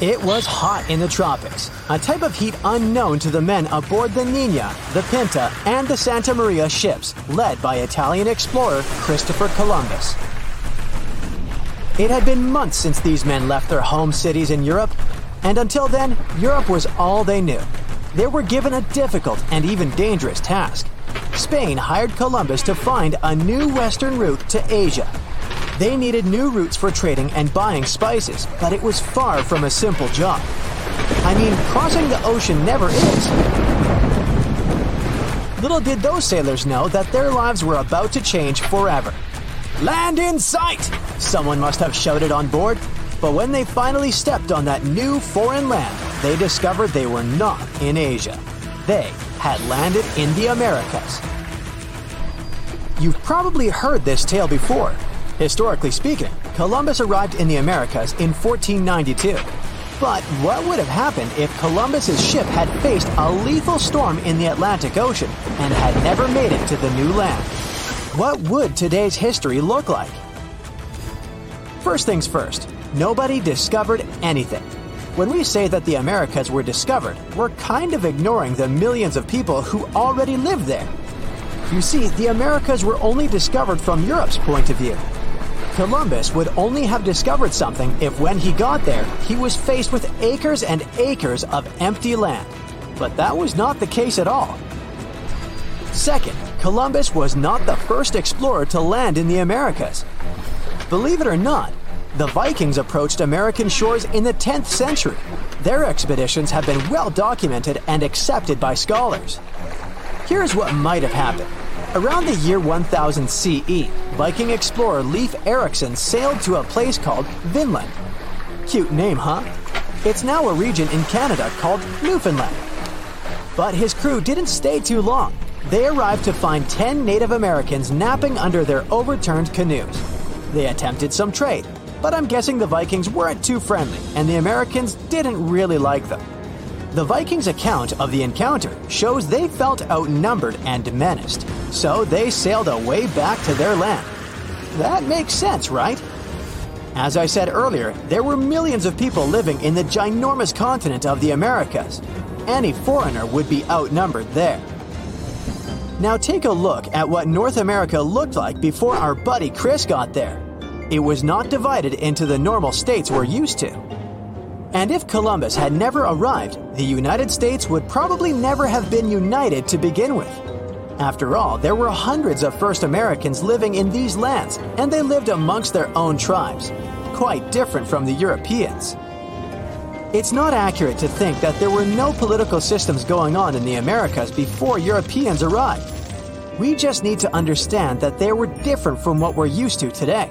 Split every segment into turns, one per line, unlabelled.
It was hot in the tropics, a type of heat unknown to the men aboard the Nina, the Pinta, and the Santa Maria ships, led by Italian explorer Christopher Columbus. It had been months since these men left their home cities in Europe, and until then, Europe was all they knew. They were given a difficult and even dangerous task. Spain hired Columbus to find a new western route to Asia. They needed new routes for trading and buying spices, but it was far from a simple job. I mean, crossing the ocean never is. Little did those sailors know that their lives were about to change forever. Land in sight! Someone must have shouted on board. But when they finally stepped on that new foreign land, they discovered they were not in Asia. They had landed in the Americas. You've probably heard this tale before. Historically speaking, Columbus arrived in the Americas in 1492. But what would have happened if Columbus's ship had faced a lethal storm in the Atlantic Ocean and had never made it to the new land? What would today's history look like? First things first, nobody discovered anything. When we say that the Americas were discovered, we're kind of ignoring the millions of people who already lived there. You see, the Americas were only discovered from Europe's point of view. Columbus would only have discovered something if when he got there, he was faced with acres and acres of empty land. But that was not the case at all. Second, Columbus was not the first explorer to land in the Americas. Believe it or not, the Vikings approached American shores in the 10th century. Their expeditions have been well documented and accepted by scholars. Here's what might have happened. Around the year 1000 CE, Viking explorer Leif Erikson sailed to a place called Vinland. Cute name, huh? It's now a region in Canada called Newfoundland. But his crew didn't stay too long. They arrived to find 10 Native Americans napping under their overturned canoes. They attempted some trade, but I'm guessing the Vikings weren't too friendly and the Americans didn't really like them. The Vikings' account of the encounter shows they felt outnumbered and menaced, so they sailed away back to their land. That makes sense, right? As I said earlier, there were millions of people living in the ginormous continent of the Americas. Any foreigner would be outnumbered there. Now take a look at what North America looked like before our buddy Chris got there. It was not divided into the normal states we're used to. And if Columbus had never arrived, the United States would probably never have been united to begin with. After all, there were hundreds of first Americans living in these lands, and they lived amongst their own tribes, quite different from the Europeans. It's not accurate to think that there were no political systems going on in the Americas before Europeans arrived. We just need to understand that they were different from what we're used to today.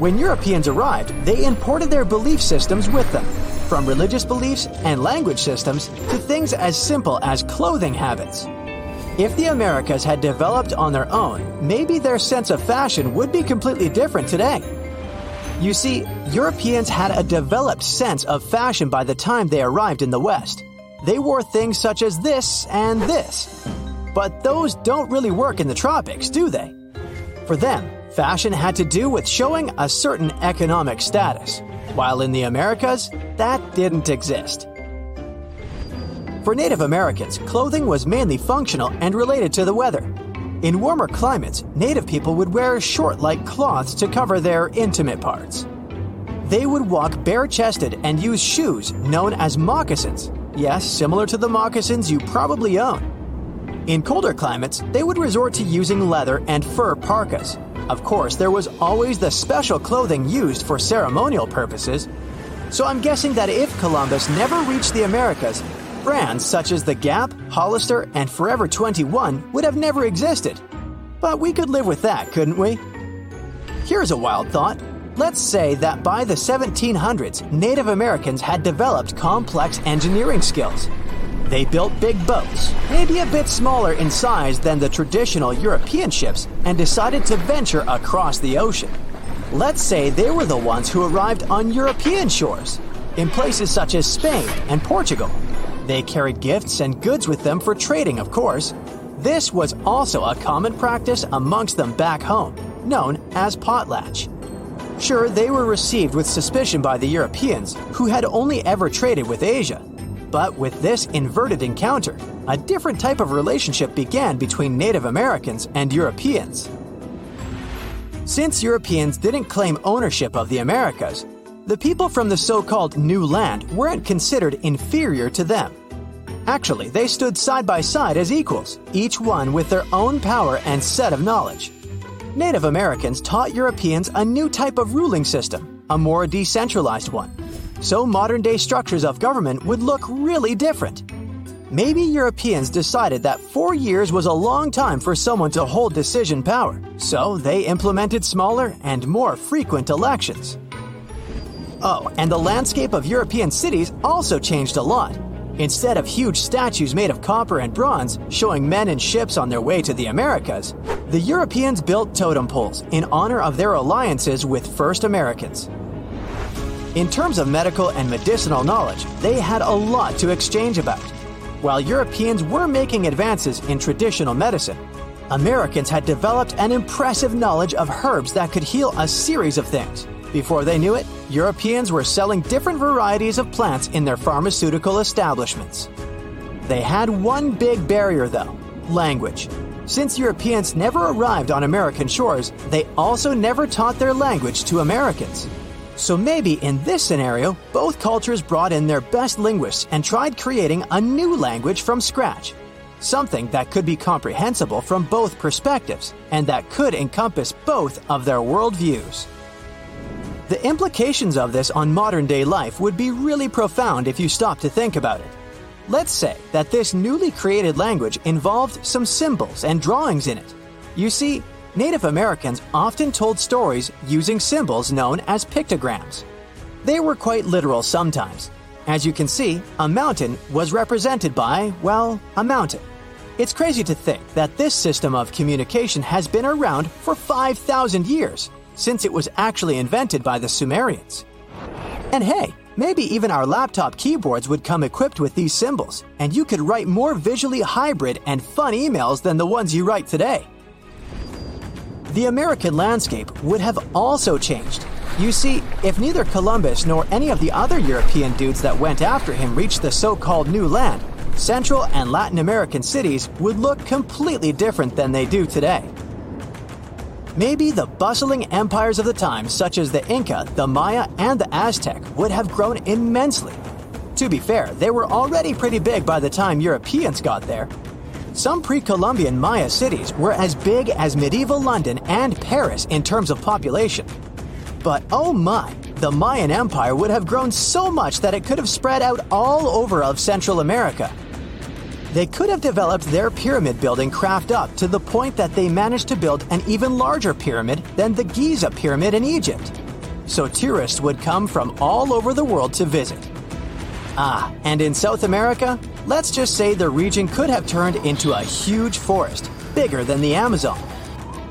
When Europeans arrived, they imported their belief systems with them, from religious beliefs and language systems to things as simple as clothing habits. If the Americas had developed on their own, maybe their sense of fashion would be completely different today. You see, Europeans had a developed sense of fashion by the time they arrived in the West. They wore things such as this and this. But those don't really work in the tropics, do they? For them, fashion had to do with showing a certain economic status, while in the Americas, that didn't exist. For Native Americans, clothing was mainly functional and related to the weather. In warmer climates, Native people would wear short like cloths to cover their intimate parts. They would walk bare chested and use shoes known as moccasins. Yes, similar to the moccasins you probably own. In colder climates, they would resort to using leather and fur parkas. Of course, there was always the special clothing used for ceremonial purposes. So I'm guessing that if Columbus never reached the Americas, brands such as the Gap, Hollister, and Forever 21 would have never existed. But we could live with that, couldn't we? Here's a wild thought. Let's say that by the 1700s, Native Americans had developed complex engineering skills. They built big boats, maybe a bit smaller in size than the traditional European ships, and decided to venture across the ocean. Let's say they were the ones who arrived on European shores, in places such as Spain and Portugal. They carried gifts and goods with them for trading, of course. This was also a common practice amongst them back home, known as potlatch. Sure, they were received with suspicion by the Europeans, who had only ever traded with Asia. But with this inverted encounter, a different type of relationship began between Native Americans and Europeans. Since Europeans didn't claim ownership of the Americas, the people from the so called New Land weren't considered inferior to them. Actually, they stood side by side as equals, each one with their own power and set of knowledge. Native Americans taught Europeans a new type of ruling system, a more decentralized one. So modern day structures of government would look really different. Maybe Europeans decided that four years was a long time for someone to hold decision power, so they implemented smaller and more frequent elections. Oh, and the landscape of European cities also changed a lot. Instead of huge statues made of copper and bronze showing men and ships on their way to the Americas, the Europeans built totem poles in honor of their alliances with First Americans. In terms of medical and medicinal knowledge, they had a lot to exchange about. While Europeans were making advances in traditional medicine, Americans had developed an impressive knowledge of herbs that could heal a series of things. Before they knew it, Europeans were selling different varieties of plants in their pharmaceutical establishments. They had one big barrier, though language. Since Europeans never arrived on American shores, they also never taught their language to Americans. So maybe in this scenario, both cultures brought in their best linguists and tried creating a new language from scratch. Something that could be comprehensible from both perspectives and that could encompass both of their worldviews. The implications of this on modern day life would be really profound if you stop to think about it. Let's say that this newly created language involved some symbols and drawings in it. You see, Native Americans often told stories using symbols known as pictograms. They were quite literal sometimes. As you can see, a mountain was represented by, well, a mountain. It's crazy to think that this system of communication has been around for 5,000 years, since it was actually invented by the Sumerians. And hey, maybe even our laptop keyboards would come equipped with these symbols, and you could write more visually hybrid and fun emails than the ones you write today the American landscape would have also changed. You see, if neither Columbus nor any of the other European dudes that went after him reached the so called New Land, Central and Latin American cities would look completely different than they do today. Maybe the bustling empires of the time, such as the Inca, the Maya, and the Aztec, would have grown immensely. To be fair, they were already pretty big by the time Europeans got there, some pre Columbian Maya cities were as big as medieval London and Paris in terms of population. But oh my, the Mayan Empire would have grown so much that it could have spread out all over of Central America. They could have developed their pyramid building craft up to the point that they managed to build an even larger pyramid than the Giza pyramid in Egypt. So tourists would come from all over the world to visit. Ah, and in South America, let's just say the region could have turned into a huge forest, bigger than the Amazon.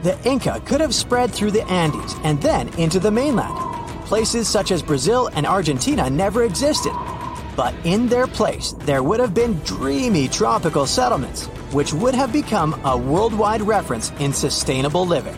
The Inca could have spread through the Andes and then into the mainland. Places such as Brazil and Argentina never existed. But in their place, there would have been dreamy tropical settlements, which would have become a worldwide reference in sustainable living.